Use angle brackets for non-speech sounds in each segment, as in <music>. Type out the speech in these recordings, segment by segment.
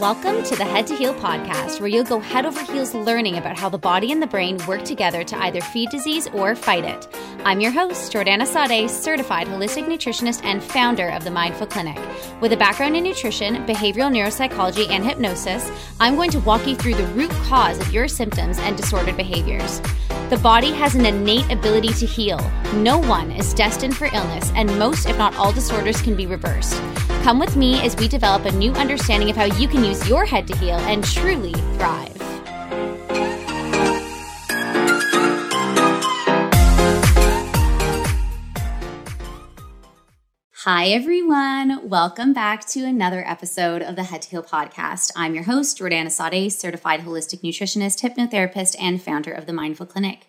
Welcome to the Head to Heal podcast, where you'll go head over heels learning about how the body and the brain work together to either feed disease or fight it. I'm your host, Jordana Sade, certified holistic nutritionist and founder of the Mindful Clinic. With a background in nutrition, behavioral neuropsychology, and hypnosis, I'm going to walk you through the root cause of your symptoms and disordered behaviors. The body has an innate ability to heal. No one is destined for illness, and most, if not all, disorders can be reversed. Come with me as we develop a new understanding of how you can use your head to heal and truly thrive. Hi, everyone. Welcome back to another episode of the Head to Heal podcast. I'm your host, Jordana Sade, certified holistic nutritionist, hypnotherapist, and founder of the Mindful Clinic.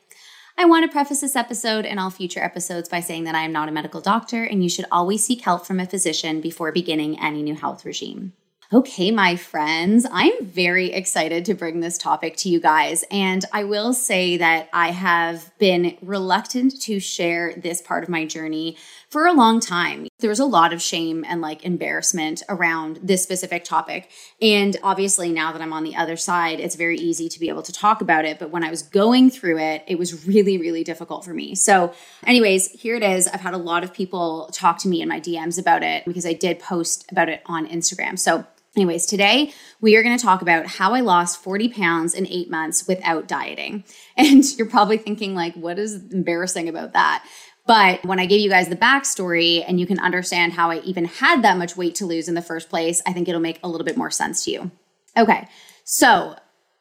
I want to preface this episode and all future episodes by saying that I am not a medical doctor and you should always seek help from a physician before beginning any new health regime. Okay, my friends, I'm very excited to bring this topic to you guys. And I will say that I have been reluctant to share this part of my journey for a long time. There was a lot of shame and like embarrassment around this specific topic. And obviously, now that I'm on the other side, it's very easy to be able to talk about it. But when I was going through it, it was really, really difficult for me. So, anyways, here it is. I've had a lot of people talk to me in my DMs about it because I did post about it on Instagram. So, Anyways, today we are going to talk about how I lost 40 pounds in eight months without dieting. <laughs> And you're probably thinking, like, what is embarrassing about that? But when I gave you guys the backstory and you can understand how I even had that much weight to lose in the first place, I think it'll make a little bit more sense to you. Okay, so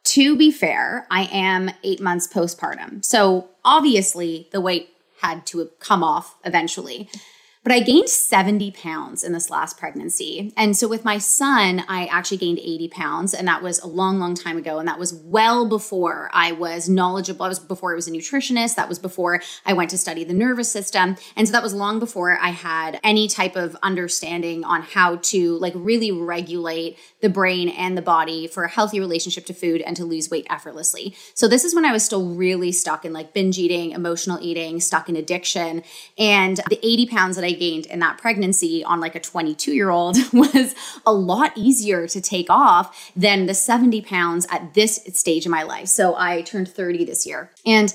to be fair, I am eight months postpartum. So obviously the weight had to come off eventually. But I gained 70 pounds in this last pregnancy. And so with my son, I actually gained 80 pounds. And that was a long, long time ago. And that was well before I was knowledgeable. I was before I was a nutritionist. That was before I went to study the nervous system. And so that was long before I had any type of understanding on how to like really regulate the brain and the body for a healthy relationship to food and to lose weight effortlessly. So this is when I was still really stuck in like binge eating, emotional eating, stuck in addiction. And the 80 pounds that I gained in that pregnancy on like a 22 year old <laughs> was a lot easier to take off than the 70 pounds at this stage of my life. So I turned 30 this year. And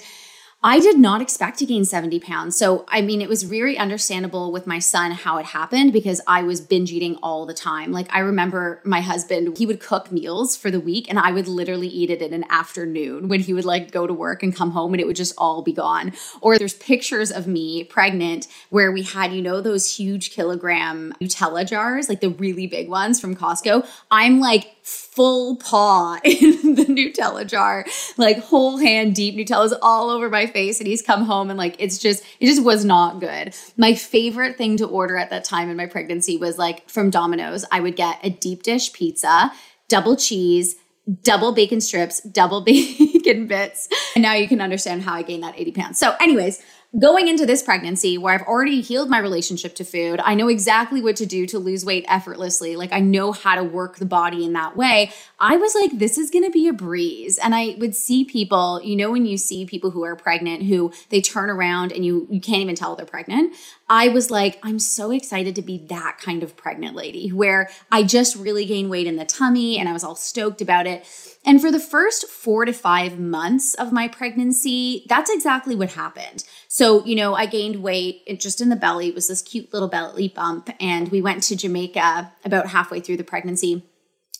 I did not expect to gain 70 pounds. So, I mean, it was very understandable with my son how it happened because I was binge eating all the time. Like, I remember my husband, he would cook meals for the week and I would literally eat it in an afternoon when he would like go to work and come home and it would just all be gone. Or there's pictures of me pregnant where we had, you know, those huge kilogram Nutella jars, like the really big ones from Costco. I'm like, full paw <laughs> in the Nutella jar, like whole hand deep Nutella's all over my face. And he's come home and like it's just, it just was not good. My favorite thing to order at that time in my pregnancy was like from Domino's, I would get a deep dish pizza, double cheese, double bacon strips, double <laughs> bacon bits. And now you can understand how I gained that 80 pounds. So, anyways, going into this pregnancy where I've already healed my relationship to food, I know exactly what to do to lose weight effortlessly. Like I know how to work the body in that way. I was like, this is going to be a breeze. And I would see people, you know, when you see people who are pregnant who they turn around and you you can't even tell they're pregnant. I was like, I'm so excited to be that kind of pregnant lady where I just really gained weight in the tummy and I was all stoked about it. And for the first four to five months of my pregnancy, that's exactly what happened. So, you know, I gained weight just in the belly. It was this cute little belly bump. And we went to Jamaica about halfway through the pregnancy.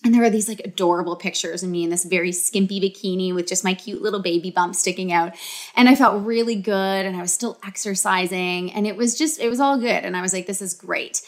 And there are these like adorable pictures of me in this very skimpy bikini with just my cute little baby bump sticking out. And I felt really good and I was still exercising and it was just, it was all good. And I was like, this is great.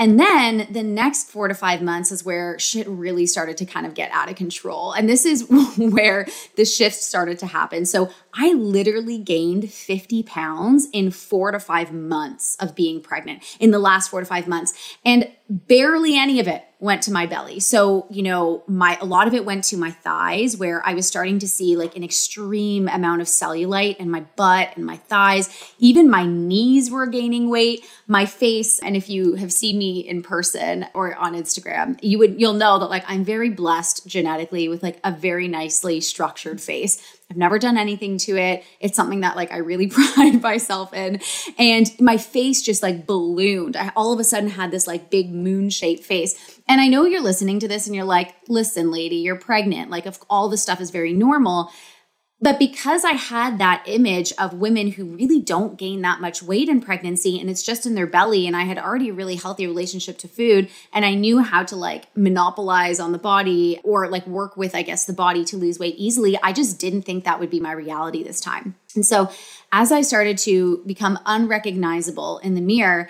And then the next four to five months is where shit really started to kind of get out of control. And this is <laughs> where the shift started to happen. So I literally gained 50 pounds in four to five months of being pregnant in the last four to five months. And barely any of it went to my belly. So, you know, my a lot of it went to my thighs where I was starting to see like an extreme amount of cellulite in my butt and my thighs. Even my knees were gaining weight, my face, and if you have seen me in person or on Instagram, you would you'll know that like I'm very blessed genetically with like a very nicely structured face I've never done anything to it. It's something that like I really <laughs> pride myself in. And my face just like ballooned. I all of a sudden had this like big moon shaped face. And I know you're listening to this and you're like, listen, lady, you're pregnant. Like, if all this stuff is very normal. But because I had that image of women who really don't gain that much weight in pregnancy and it's just in their belly, and I had already a really healthy relationship to food, and I knew how to like monopolize on the body or like work with, I guess, the body to lose weight easily, I just didn't think that would be my reality this time. And so as I started to become unrecognizable in the mirror,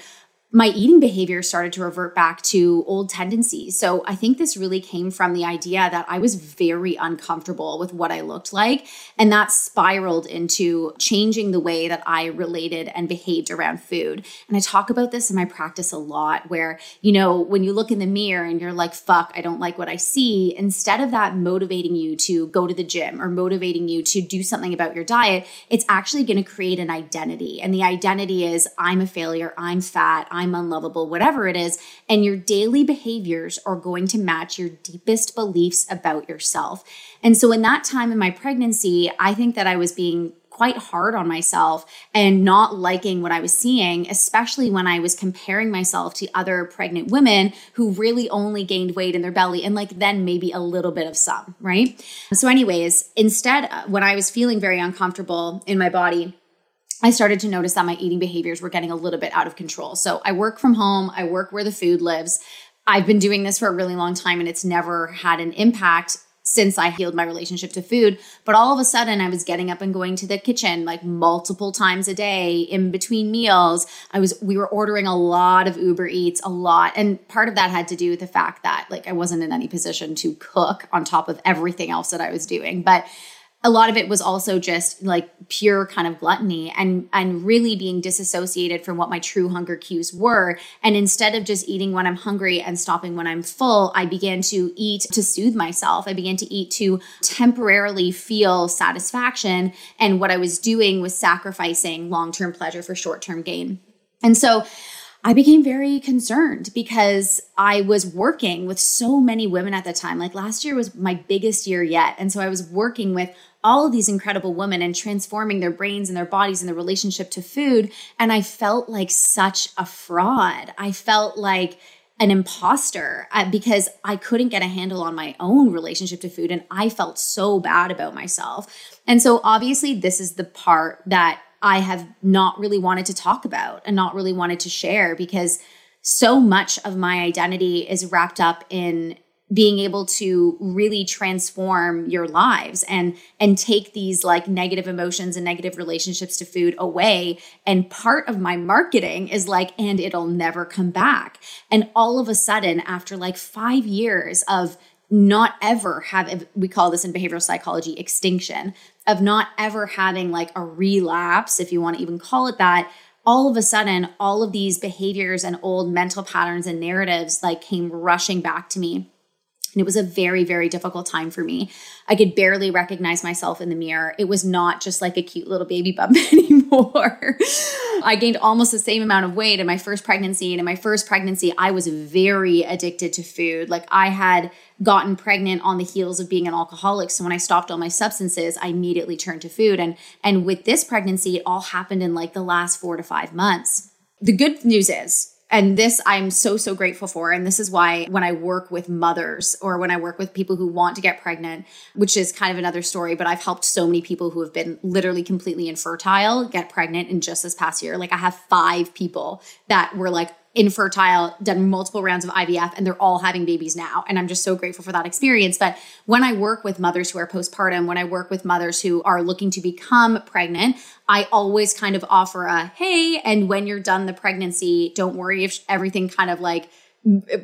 my eating behavior started to revert back to old tendencies. So I think this really came from the idea that I was very uncomfortable with what I looked like. And that spiraled into changing the way that I related and behaved around food. And I talk about this in my practice a lot, where, you know, when you look in the mirror and you're like, fuck, I don't like what I see, instead of that motivating you to go to the gym or motivating you to do something about your diet, it's actually going to create an identity. And the identity is, I'm a failure, I'm fat, unlovable, whatever it is. And your daily behaviors are going to match your deepest beliefs about yourself. And so, in that time in my pregnancy, I think that I was being quite hard on myself and not liking what I was seeing, especially when I was comparing myself to other pregnant women who really only gained weight in their belly and like then maybe a little bit of some, right? So, anyways, instead, when I was feeling very uncomfortable in my body, I started to notice that my eating behaviors were getting a little bit out of control. So I work from home, I work where the food lives. I've been doing this for a really long time and it's never had an impact since I healed my relationship to food. But all of a sudden, I was getting up and going to the kitchen like multiple times a day in between meals. I was, we were ordering a lot of Uber Eats, a lot. And part of that had to do with the fact that like I wasn't in any position to cook on top of everything else that I was doing. But a lot of it was also just like pure kind of gluttony and and really being disassociated from what my true hunger cues were and instead of just eating when i'm hungry and stopping when i'm full i began to eat to soothe myself i began to eat to temporarily feel satisfaction and what i was doing was sacrificing long-term pleasure for short-term gain and so I became very concerned because I was working with so many women at the time. Like last year was my biggest year yet. And so I was working with all of these incredible women and transforming their brains and their bodies and their relationship to food. And I felt like such a fraud. I felt like an imposter uh, because I couldn't get a handle on my own relationship to food and I felt so bad about myself. And so obviously this is the part that I have not really wanted to talk about and not really wanted to share because so much of my identity is wrapped up in being able to really transform your lives and and take these like negative emotions and negative relationships to food away. And part of my marketing is like and it'll never come back. And all of a sudden after like 5 years of not ever have we call this in behavioral psychology extinction of not ever having like a relapse if you want to even call it that all of a sudden all of these behaviors and old mental patterns and narratives like came rushing back to me and it was a very, very difficult time for me. I could barely recognize myself in the mirror. It was not just like a cute little baby bump <laughs> anymore. I gained almost the same amount of weight in my first pregnancy. And in my first pregnancy, I was very addicted to food. Like I had gotten pregnant on the heels of being an alcoholic. So when I stopped all my substances, I immediately turned to food. And, and with this pregnancy, it all happened in like the last four to five months. The good news is and this I'm so, so grateful for. And this is why when I work with mothers or when I work with people who want to get pregnant, which is kind of another story, but I've helped so many people who have been literally completely infertile get pregnant in just this past year. Like I have five people that were like, infertile, done multiple rounds of IVF, and they're all having babies now. And I'm just so grateful for that experience. But when I work with mothers who are postpartum, when I work with mothers who are looking to become pregnant, I always kind of offer a hey, and when you're done the pregnancy, don't worry if everything kind of like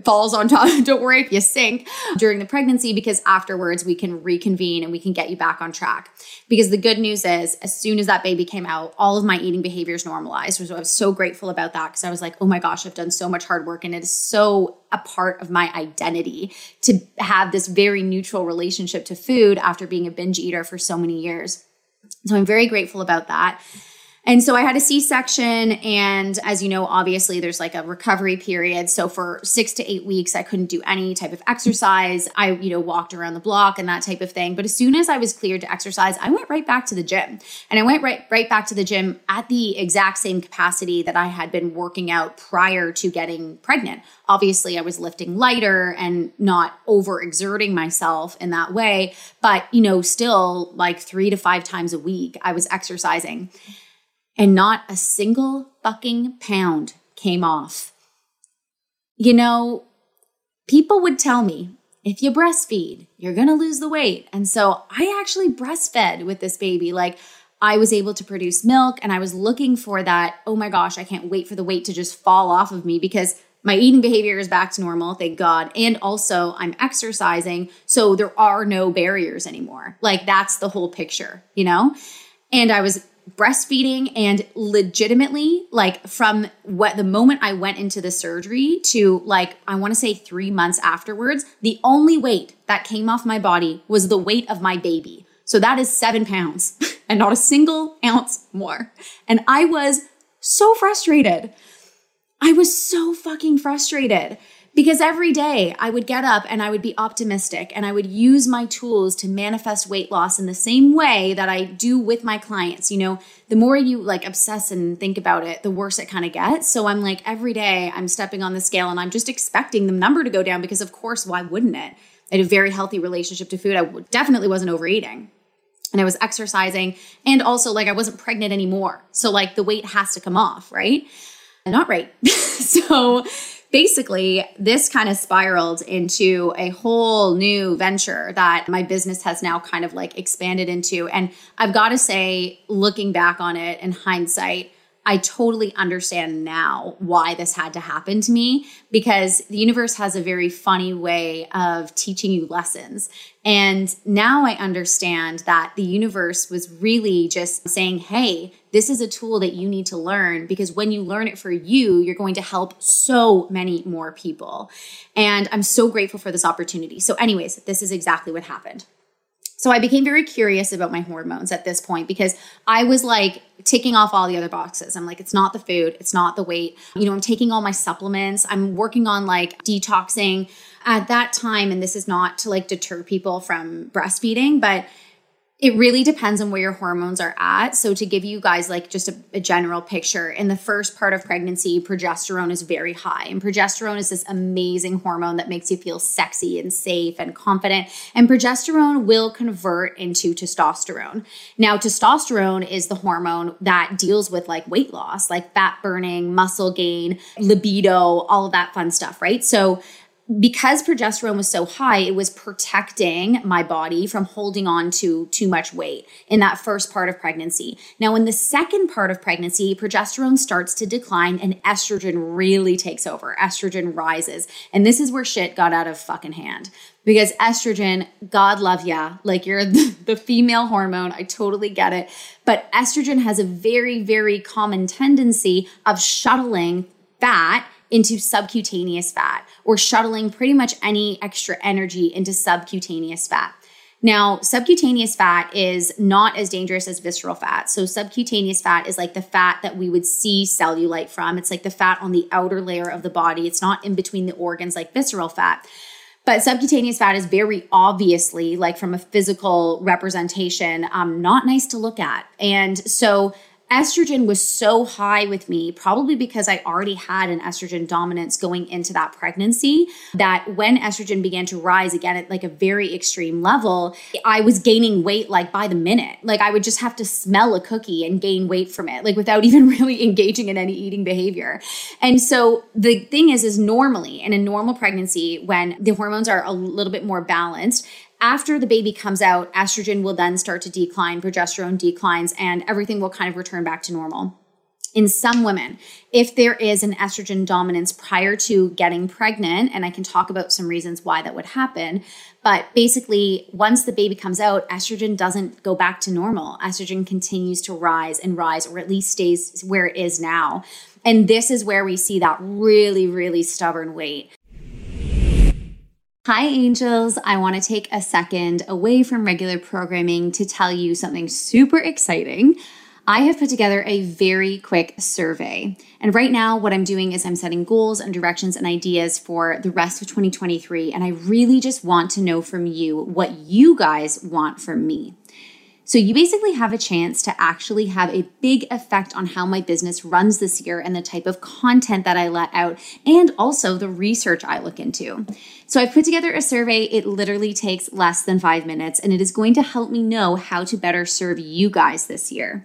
falls on top. <laughs> Don't worry if you sink during the pregnancy because afterwards we can reconvene and we can get you back on track. Because the good news is, as soon as that baby came out, all of my eating behaviors normalized. So I was so grateful about that because I was like, oh my gosh, I've done so much hard work and it is so a part of my identity to have this very neutral relationship to food after being a binge eater for so many years. So I'm very grateful about that. And so I had a C section. And as you know, obviously there's like a recovery period. So for six to eight weeks, I couldn't do any type of exercise. I, you know, walked around the block and that type of thing. But as soon as I was cleared to exercise, I went right back to the gym. And I went right, right back to the gym at the exact same capacity that I had been working out prior to getting pregnant. Obviously, I was lifting lighter and not overexerting myself in that way. But, you know, still like three to five times a week, I was exercising and not a single fucking pound came off. You know, people would tell me if you breastfeed, you're going to lose the weight. And so I actually breastfed with this baby. Like, I was able to produce milk and I was looking for that. Oh my gosh, I can't wait for the weight to just fall off of me because my eating behavior is back to normal, thank God. And also, I'm exercising. So there are no barriers anymore. Like, that's the whole picture, you know? And I was breastfeeding and legitimately like from what the moment I went into the surgery to like I want to say 3 months afterwards the only weight that came off my body was the weight of my baby. So that is 7 pounds <laughs> and not a single ounce more. And I was so frustrated. I was so fucking frustrated because every day I would get up and I would be optimistic and I would use my tools to manifest weight loss in the same way that I do with my clients. You know, the more you like obsess and think about it, the worse it kind of gets. So I'm like, every day I'm stepping on the scale and I'm just expecting the number to go down because, of course, why wouldn't it? I had a very healthy relationship to food. I definitely wasn't overeating and I was exercising and also like I wasn't pregnant anymore. So like the weight has to come off, right? Not right. <laughs> so basically, this kind of spiraled into a whole new venture that my business has now kind of like expanded into. And I've got to say, looking back on it in hindsight, I totally understand now why this had to happen to me because the universe has a very funny way of teaching you lessons. And now I understand that the universe was really just saying, hey, this is a tool that you need to learn because when you learn it for you, you're going to help so many more people. And I'm so grateful for this opportunity. So, anyways, this is exactly what happened. So I became very curious about my hormones at this point because I was like ticking off all the other boxes. I'm like, it's not the food, it's not the weight. You know, I'm taking all my supplements, I'm working on like detoxing at that time. And this is not to like deter people from breastfeeding, but it really depends on where your hormones are at. So, to give you guys like just a, a, general picture, in the first part of pregnancy, progesterone is very high. And progesterone is this amazing hormone that makes you feel sexy and safe and confident. And progesterone will convert into testosterone. Now, testosterone is the hormone that deals with like weight loss, like fat burning, muscle gain, libido, all of that fun stuff, right? So, because progesterone was so high, it was protecting my body from holding on to too much weight in that first part of pregnancy. Now, in the second part of pregnancy, progesterone starts to decline and estrogen really takes over. Estrogen rises. And this is where shit got out of fucking hand because estrogen, God love ya, like you're <laughs> the, female hormone. I totally get it. But estrogen has a very, very common tendency of shuttling fat into subcutaneous fat or shuttling pretty much any extra energy into subcutaneous fat. Now, subcutaneous fat is not as dangerous as visceral fat. So, subcutaneous fat is like the fat that we would see cellulite from. It's like the fat on the outer layer of the body. It's not in between the organs like visceral fat. But subcutaneous fat is very obviously, like from a physical representation, um, not nice to look at. And so, estrogen was so high with me, probably because I already had an estrogen dominance going into that pregnancy, that when estrogen began to rise again at like a very extreme level, I was gaining weight like by the minute. Like I would just have to smell a cookie and gain weight from it, like without <laughs> even really engaging in any eating behavior. And so the thing is, is normally in a normal pregnancy, when the hormones are a little bit more balanced, after the baby comes out, estrogen will then start to decline, progesterone declines, and everything will kind of return back to normal. In some women, if there is an estrogen dominance prior to getting pregnant, and I can talk about some reasons why that would happen, but basically, once the baby comes out, estrogen doesn't go back to normal. Estrogen continues to rise and rise, or at least stays where it is now. And this is where we see that really, really stubborn weight. Hi, angels. I want to take a second away from regular programming to tell you something super exciting. I have put together a very quick survey. And right now, what I'm doing is I'm setting goals and directions and ideas for the rest of 2023. And I really just want to know from you what you guys want from me. So you basically have a chance to actually have a big effect on how my business runs this year and the type of content that I let out and also the research I look into. So I've put together a survey. It literally takes less than five minutes and it is going to help me know how to better serve you guys this year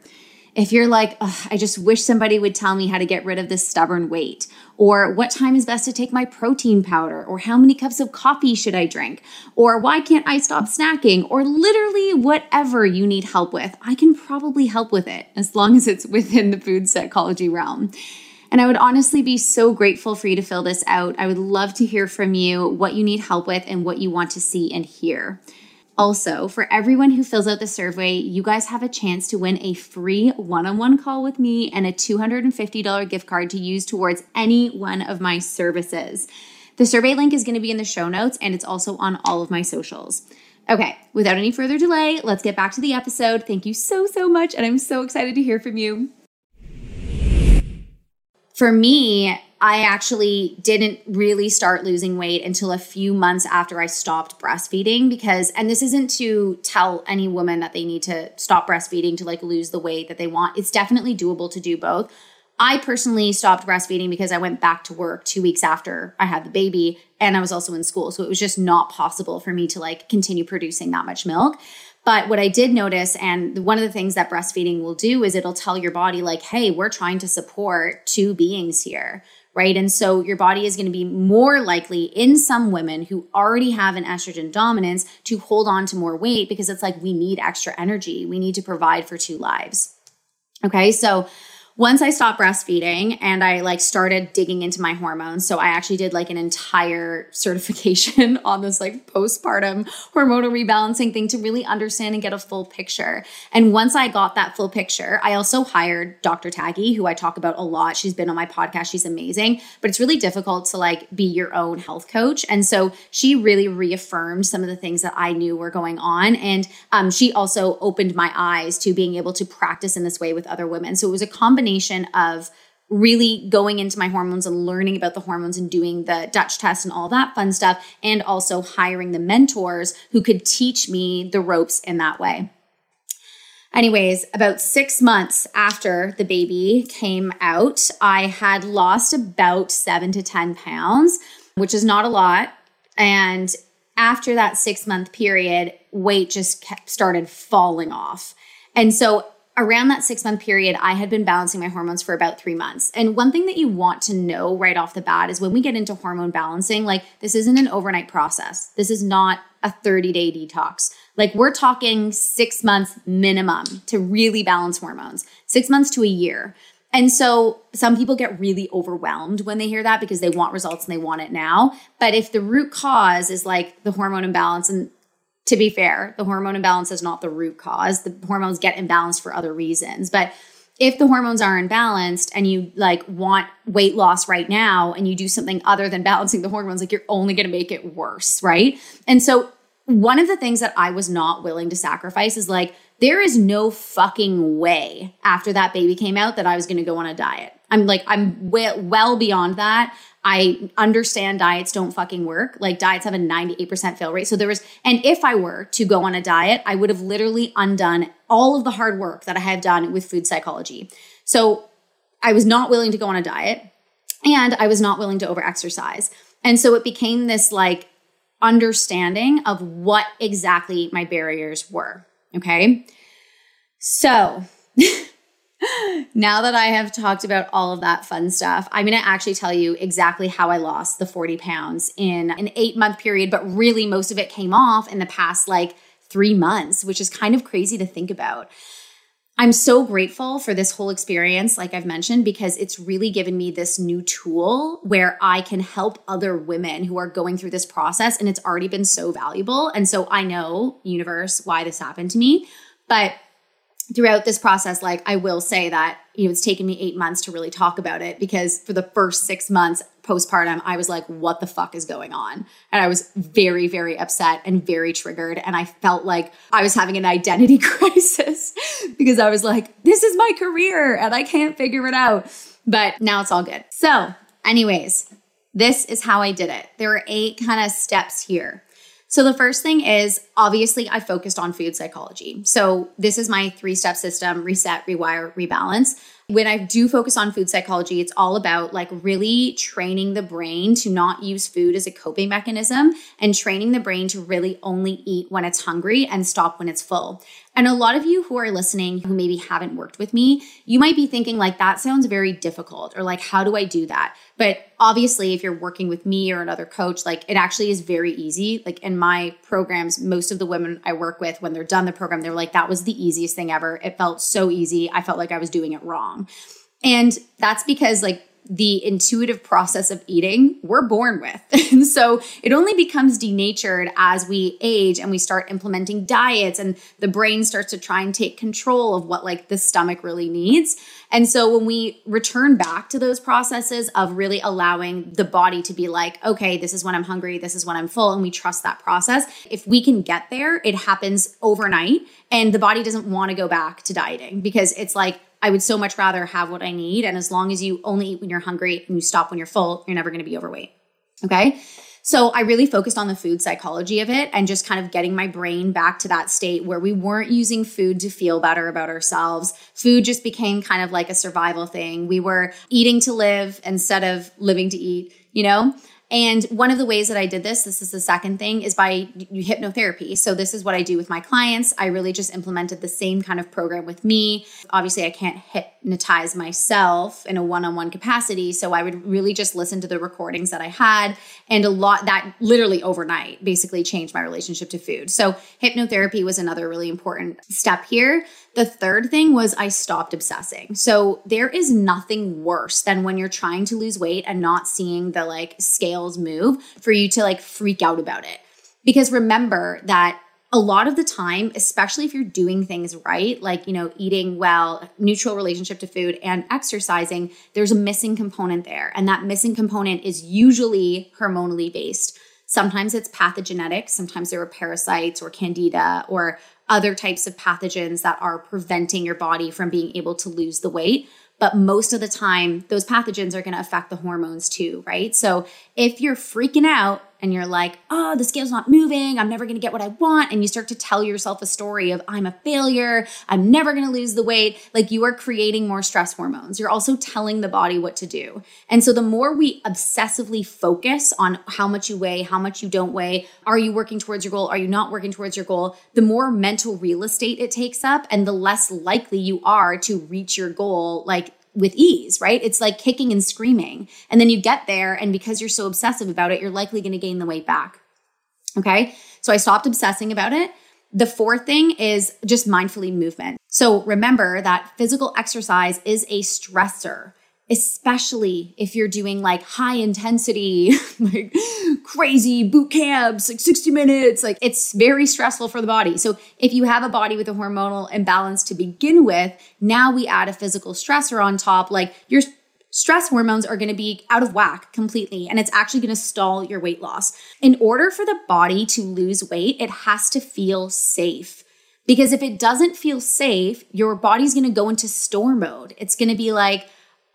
if you're like, I just wish somebody would tell me how to get rid of this stubborn weight, or what time is best to take my protein powder, or how many cups of coffee should I drink, or why can't I stop snacking, or literally whatever you need help with, I can probably help with it as long as it's within the food psychology realm. And I would honestly be so grateful for you to fill this out. I would love to hear from you what you need help with and what you want to see and hear. Also, for everyone who fills out the survey, you guys have a chance to win a free one on one call with me and a $250 gift card to use towards any one of my services. The survey link is going to be in the show notes and it's also on all of my socials. Okay, without any further delay, let's get back to the episode. Thank you so, so much, and I'm so excited to hear from you. For me, I actually didn't really start losing weight until a few months after I stopped breastfeeding because, and this isn't to tell any woman that they need to stop breastfeeding to like lose the weight that they want. It's definitely doable to do both. I personally stopped breastfeeding because I went back to work two weeks after I had the baby and I was also in school. So it was just not possible for me to like continue producing that much milk. But what I did notice, and one of the things that breastfeeding will do is it'll tell your body, like, hey, we're trying to support two beings here right? And so your body is going to be more likely in some women who already have an estrogen dominance to hold on to more weight because it's like we need extra energy. We need to provide for two lives. Okay, so once I stopped breastfeeding and I like started digging into my hormones, so I actually did like an entire <laughs> certification on this like postpartum hormonal rebalancing thing to really understand and get a full picture. And once I got that full picture, I also hired Dr. Taggy, who I talk about a lot. She's been on my podcast. She's amazing, but it's really difficult to like be your own health coach. And so she really reaffirmed some of the things that I knew were going on. And um, she also opened my eyes to being able to practice in this way with other women. So it was a combination combination of really going into my hormones and learning about the hormones and doing the Dutch test and all that fun stuff, and also hiring the mentors who could teach me the ropes in that way. Anyways, about six months after the baby came out, I had lost about seven to 10 pounds, which is not a lot. And after that six month period, weight just kept, started falling off. And so around that six month period, I had been balancing my hormones for about three months. And one thing that you want to know right off the bat is when we get into hormone balancing, like this isn't an overnight process. This is not a 30 day detox. Like we're talking six months minimum to really balance hormones, six months to a year. And so some people get really overwhelmed when they hear that because they want results and they want it now. But if the root cause is like the hormone imbalance and to be fair, the hormone imbalance is not the root cause. The hormones get imbalanced for other reasons. But if the hormones are imbalanced and you like want weight loss right now and you do something other than balancing the hormones, like you're only going to make it worse, right? And so one of the things that I was not willing to sacrifice is like there is no fucking way after that baby came out that I was going to go on a diet. I'm like I'm well, beyond that. I understand diets don't fucking work. Like diets have a 98% fail rate. So there was, and if I were to go on a diet, I would have literally undone all of the hard work that I have done with food psychology. So I was not willing to go on a diet and I was not willing to over exercise. And so it became this like understanding of what exactly my barriers were. Okay. So <laughs> now that I have talked about all of that fun stuff, I'm going to actually tell you exactly how I lost the 40 pounds in an eight month period, but really most of it came off in the past like three months, which is kind of crazy to think about. I'm so grateful for this whole experience, like I've mentioned, because it's really given me this new tool where I can help other women who are going through this process. And it's already been so valuable. And so I know, universe, why this happened to me. But throughout this process, like I will say that, you know, it's taken me eight months to really talk about it because for the first six months postpartum, I was like, what the fuck is going on? And I was very, very upset and very triggered. And I felt like I was having an identity <laughs> crisis because I was like, this is my career and I can't figure it out. But now it's all good. So, anyways, this is how I did it. There are eight kind of steps here. So, the first thing is obviously I focused on food psychology. So, this is my three step system reset, rewire, rebalance. When I do focus on food psychology, it's all about like really training the brain to not use food as a coping mechanism and training the brain to really only eat when it's hungry and stop when it's full. And a lot of you who are listening who maybe haven't worked with me, you might be thinking, like, that sounds very difficult, or like, how do I do that? But obviously, if you're working with me or another coach, like, it actually is very easy. Like, in my programs, most of the women I work with, when they're done the program, they're like, that was the easiest thing ever. It felt so easy. I felt like I was doing it wrong. And that's because, like, the intuitive process of eating we're born with. <laughs> and so it only becomes denatured as we age and we start implementing diets and the brain starts to try and take control of what like the stomach really needs. And so when we return back to those processes of really allowing the body to be like, okay, this is when I'm hungry, this is when I'm full, and we trust that process, if we can get there, it happens overnight and the body doesn't want to go back to dieting because it's like, I would so much rather have what I need. And as long as you only eat when you're hungry and you stop when you're full, you're never going to be overweight. Okay. So I really focused on the food psychology of it and just kind of getting my brain back to that state where we weren't using food to feel better about ourselves. Food just became kind of like a survival thing. We were eating to live instead of living to eat, you know? And one of the ways that I did this, this is the second thing, is by hypnotherapy. So, this is what I do with my clients. I really just implemented the same kind of program with me. Obviously, I can't hypnotize myself in a one on one capacity. So, I would really just listen to the recordings that I had. And a lot that literally overnight basically changed my relationship to food. So, hypnotherapy was another really important step here. The third thing was I stopped obsessing. So there is nothing worse than when you're trying to lose weight and not seeing the like scales move for you to like freak out about it. Because remember that a lot of the time, especially if you're doing things right, like, you know, eating well, neutral relationship to food and exercising, there's a missing component there. And that missing component is usually hormonally based. Sometimes it's pathogenetic, sometimes there are parasites or candida or other types of pathogens that are preventing your body from being able to lose the weight. But most of the time, those pathogens are going to affect the hormones too, right? So if you're freaking out and you're like, oh, the scale's not moving. I'm never going to get what I want. And you start to tell yourself a story of, I'm a failure. I'm never going to lose the weight. Like you are creating more stress hormones. You're also telling the body what to do. And so the more we obsessively focus on how much you weigh, how much you don't weigh, are you working towards your goal? Are you not working towards your goal? The more mental real estate it takes up and the less likely you are to reach your goal like with ease, right? It's like kicking and screaming. And then you get there, and because you're so obsessive about it, you're likely going to gain the weight back. Okay. So I stopped obsessing about it. The fourth thing is just mindfully movement. So remember that physical exercise is a stressor especially if you're doing like high intensity, <laughs> like crazy boot camps, like 60 minutes, like it's very stressful for the body. So if you have a body with a hormonal imbalance to begin with, now we add a physical stressor on top, like your stress hormones are going to be out of whack completely and it's actually going to stall your weight loss. In order for the body to lose weight, it has to feel safe. Because if it doesn't feel safe, your body's going to go into store mode. It's going to be like,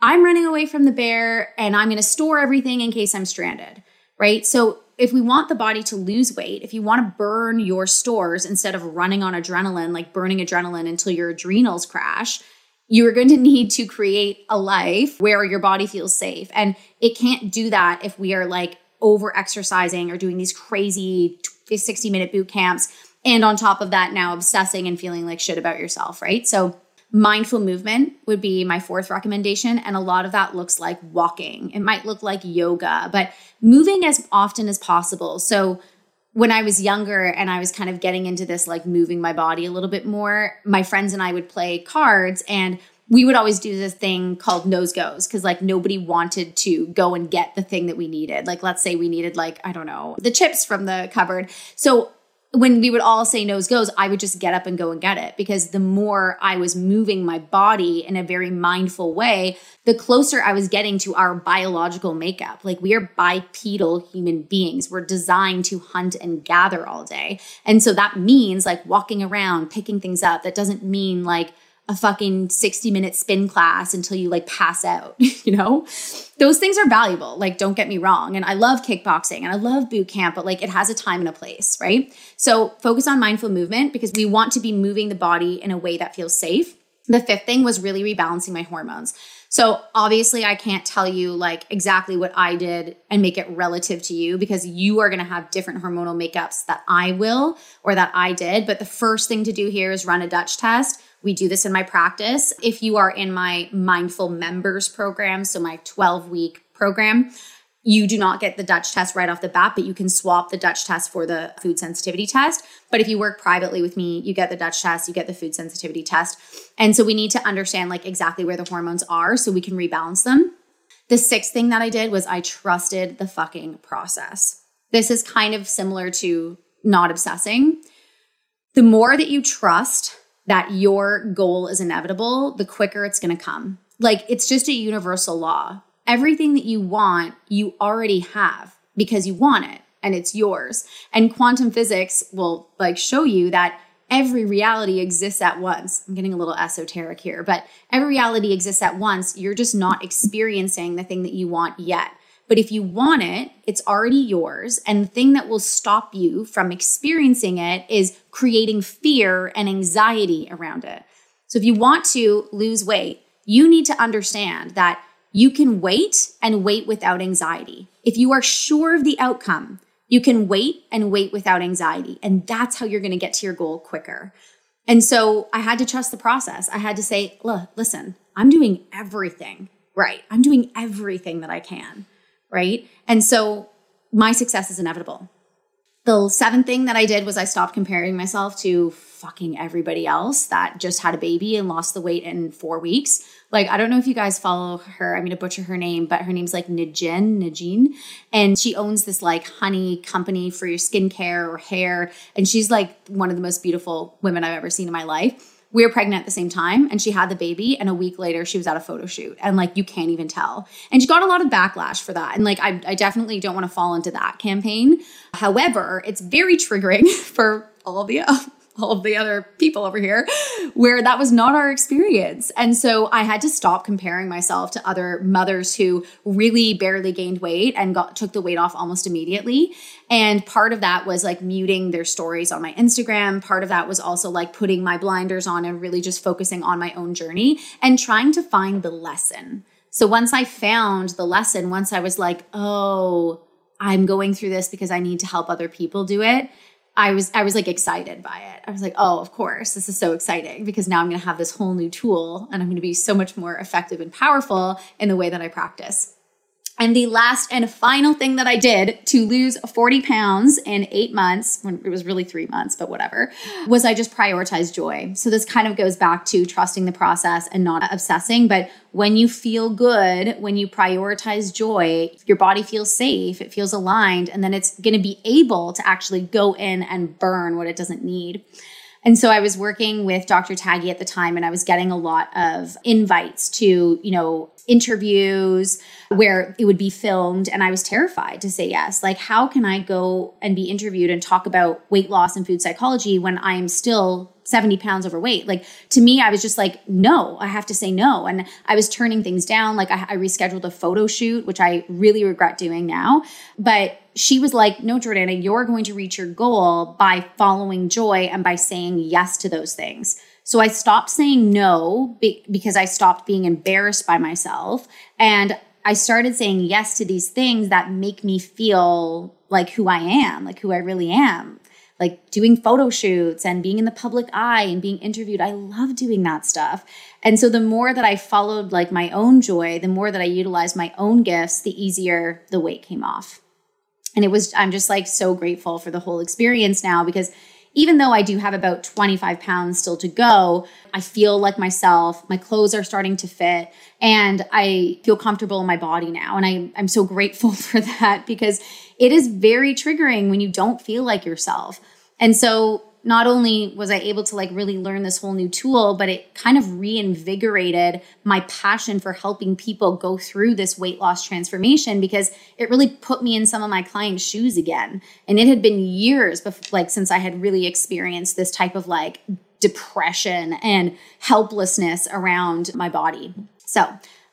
I'm running away from the bear and I'm going to store everything in case I'm stranded, right? So if we want the body to lose weight, if you want to burn your stores instead of running on adrenaline, like burning adrenaline until your adrenals crash, you are going <laughs> to need to create a life where your body feels safe. And it can't do that if we are like over exercising or doing these crazy 60 minute boot camps. And on top of that, now obsessing and feeling like shit about yourself, right? So Mindful movement would be my fourth recommendation. And a lot of that looks like walking. It might look like yoga, but moving as often as possible. So, when I was younger and I was kind of getting into this, like moving my body a little bit more, my friends and I would play cards and we would always do this thing called nose goes because like nobody wanted to go and get the thing that we needed. Like, let's say we needed, like, I don't know, the chips from the cupboard. So when we would all say nose goes, I would just get up and go and get it because the more I was moving my body in a very mindful way, the closer I was getting to our biological makeup. Like we are bipedal human beings. We're designed to hunt and gather all day. And so that means like walking around, picking things up. That doesn't mean like, a fucking 60 minute spin class until you like pass out, <laughs> you know? Those things are valuable. Like, don't get me wrong. And I love kickboxing and I love boot camp, but like it has a time and a place, right? So focus on mindful movement because we want to be moving the body in a way that feels safe. The fifth thing was really rebalancing my hormones. So obviously I can't tell you like exactly what I did and make it relative to you because you are going to have different hormonal makeups that I will or that I did, but the first thing to do here is run a Dutch test we do this in my practice. If you are in my mindful members program, so my 12 week program, you do not get the Dutch test right off the bat, but you can swap the Dutch test for the food sensitivity test. But if you work privately with me, you get the Dutch test, you get the food sensitivity test. And so we need to understand like exactly where the hormones are so we can rebalance them. The sixth thing that I did was I trusted the fucking process. This is kind of similar to not obsessing. The more that you trust that your goal is inevitable, the quicker it's going to come. Like it's just a universal law. Everything that you want, you already have because you want it and it's yours. And quantum physics will like show you that every reality exists at once. I'm getting a little esoteric here, but every reality exists at once. You're just not experiencing the thing that you want yet. But if you want it, it's already yours. And the thing that will stop you from experiencing it is creating fear and anxiety around it. So if you want to lose weight, you need to understand that you can wait and wait without anxiety. If you are sure of the outcome, you can wait and wait without anxiety. And that's how you're going to get to your goal quicker. And so I had to trust the process. I had to say, look, listen, I'm doing everything right. I'm doing everything that I can right? And so my success is inevitable. The seventh thing that I did was I stopped comparing myself to fucking everybody else that just had a baby and lost the weight in four weeks. Like, I don't know if you guys follow her. I'm going to butcher her name, but her name's like Najin, Najin. And she owns this like honey company for your skincare or hair. And she's like one of the most beautiful women I've ever seen in my life we were pregnant at the same time and she had the baby and a week later she was at a photo shoot and like you can't even tell. And she got a lot of backlash for that and like i, I definitely don't want to fall into that campaign. However it's very triggering <laughs> for all of the um, all of the other people over here where that was not our experience. And so I had to stop comparing myself to other mothers who really barely gained weight and got took the weight off almost immediately. And part of that was like muting their stories on my Instagram. Part of that was also like putting my blinders on and really just focusing on my own journey and trying to find the lesson. So once I found the lesson, once I was like, "Oh, I'm going through this because I need to help other people do it." I was I was like excited by it. I was like, "Oh, of course. This is so exciting because now I'm going to have this whole new tool and I'm going to be so much more effective and powerful in the way that I practice." And the last and final thing that I did to lose 40 pounds in eight months, when it was really three months, but whatever, was I just prioritized joy. So this kind of goes back to trusting the process and not obsessing. But when you feel good, when you prioritize joy, your body feels safe, it feels aligned, and then it's going to be able to actually go in and burn what it doesn't need. And so I was working with Dr. Taggy at the time and I was getting a lot of invites to, you know, interviews where it would be filmed and I was terrified to say yes. Like how can I go and be interviewed and talk about weight loss and food psychology when I am still 70 pounds overweight. Like to me, I was just like, no, I have to say no. And I was turning things down. Like I, I, rescheduled a photo shoot, which I really regret doing now. But she was like, no, Jordana, you're going to reach your goal by following joy and by saying yes to those things. So I stopped saying no be- because I stopped being embarrassed by myself. And I started saying yes to these things that make me feel like who I am, like who I really am. Like doing photo shoots and being in the public eye and being interviewed. I love doing that stuff. And so the more that I followed like my own joy, the more that I utilized my own gifts, the easier the weight came off. And it was, I'm just like so grateful for the whole experience now because even though I do have about 25 pounds still to go, I feel like myself. My clothes are starting to fit and I feel comfortable in my body now. And I, I'm so grateful <laughs> for that because it is very triggering when you don't feel like yourself. And so not only was I able to like really learn this whole new tool, but it kind of reinvigorated my passion for helping people go through this weight loss transformation because it really put me in some of my clients' shoes again. And it had been years before, like since I had really experienced this type of like depression and helplessness around my body. So,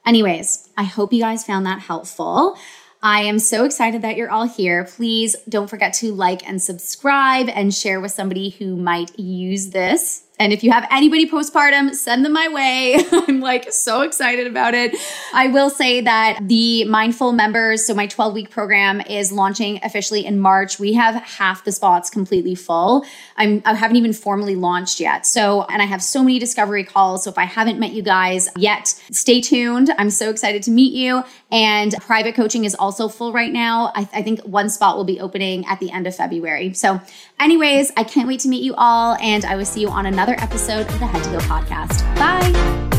anyways, I hope you guys found that helpful. I am so excited that you're all here. Please don't forget to like and subscribe and share with somebody who might use this and if you have anybody postpartum, send them my way. <laughs> I'm like so excited about it. I will say that the Mindful members, so my 12 week program is launching officially in March. We have half the spots completely full. I'm, I haven't even formally launched yet. So, and I have so many discovery calls. So if I haven't met you guys yet, stay tuned. I'm so excited to meet you. And private coaching is also full right now. I, I think one spot will be opening at the end of February. So, anyways, I can't wait to meet you all. And I will see you on another episode of the Head to Heel podcast. Bye.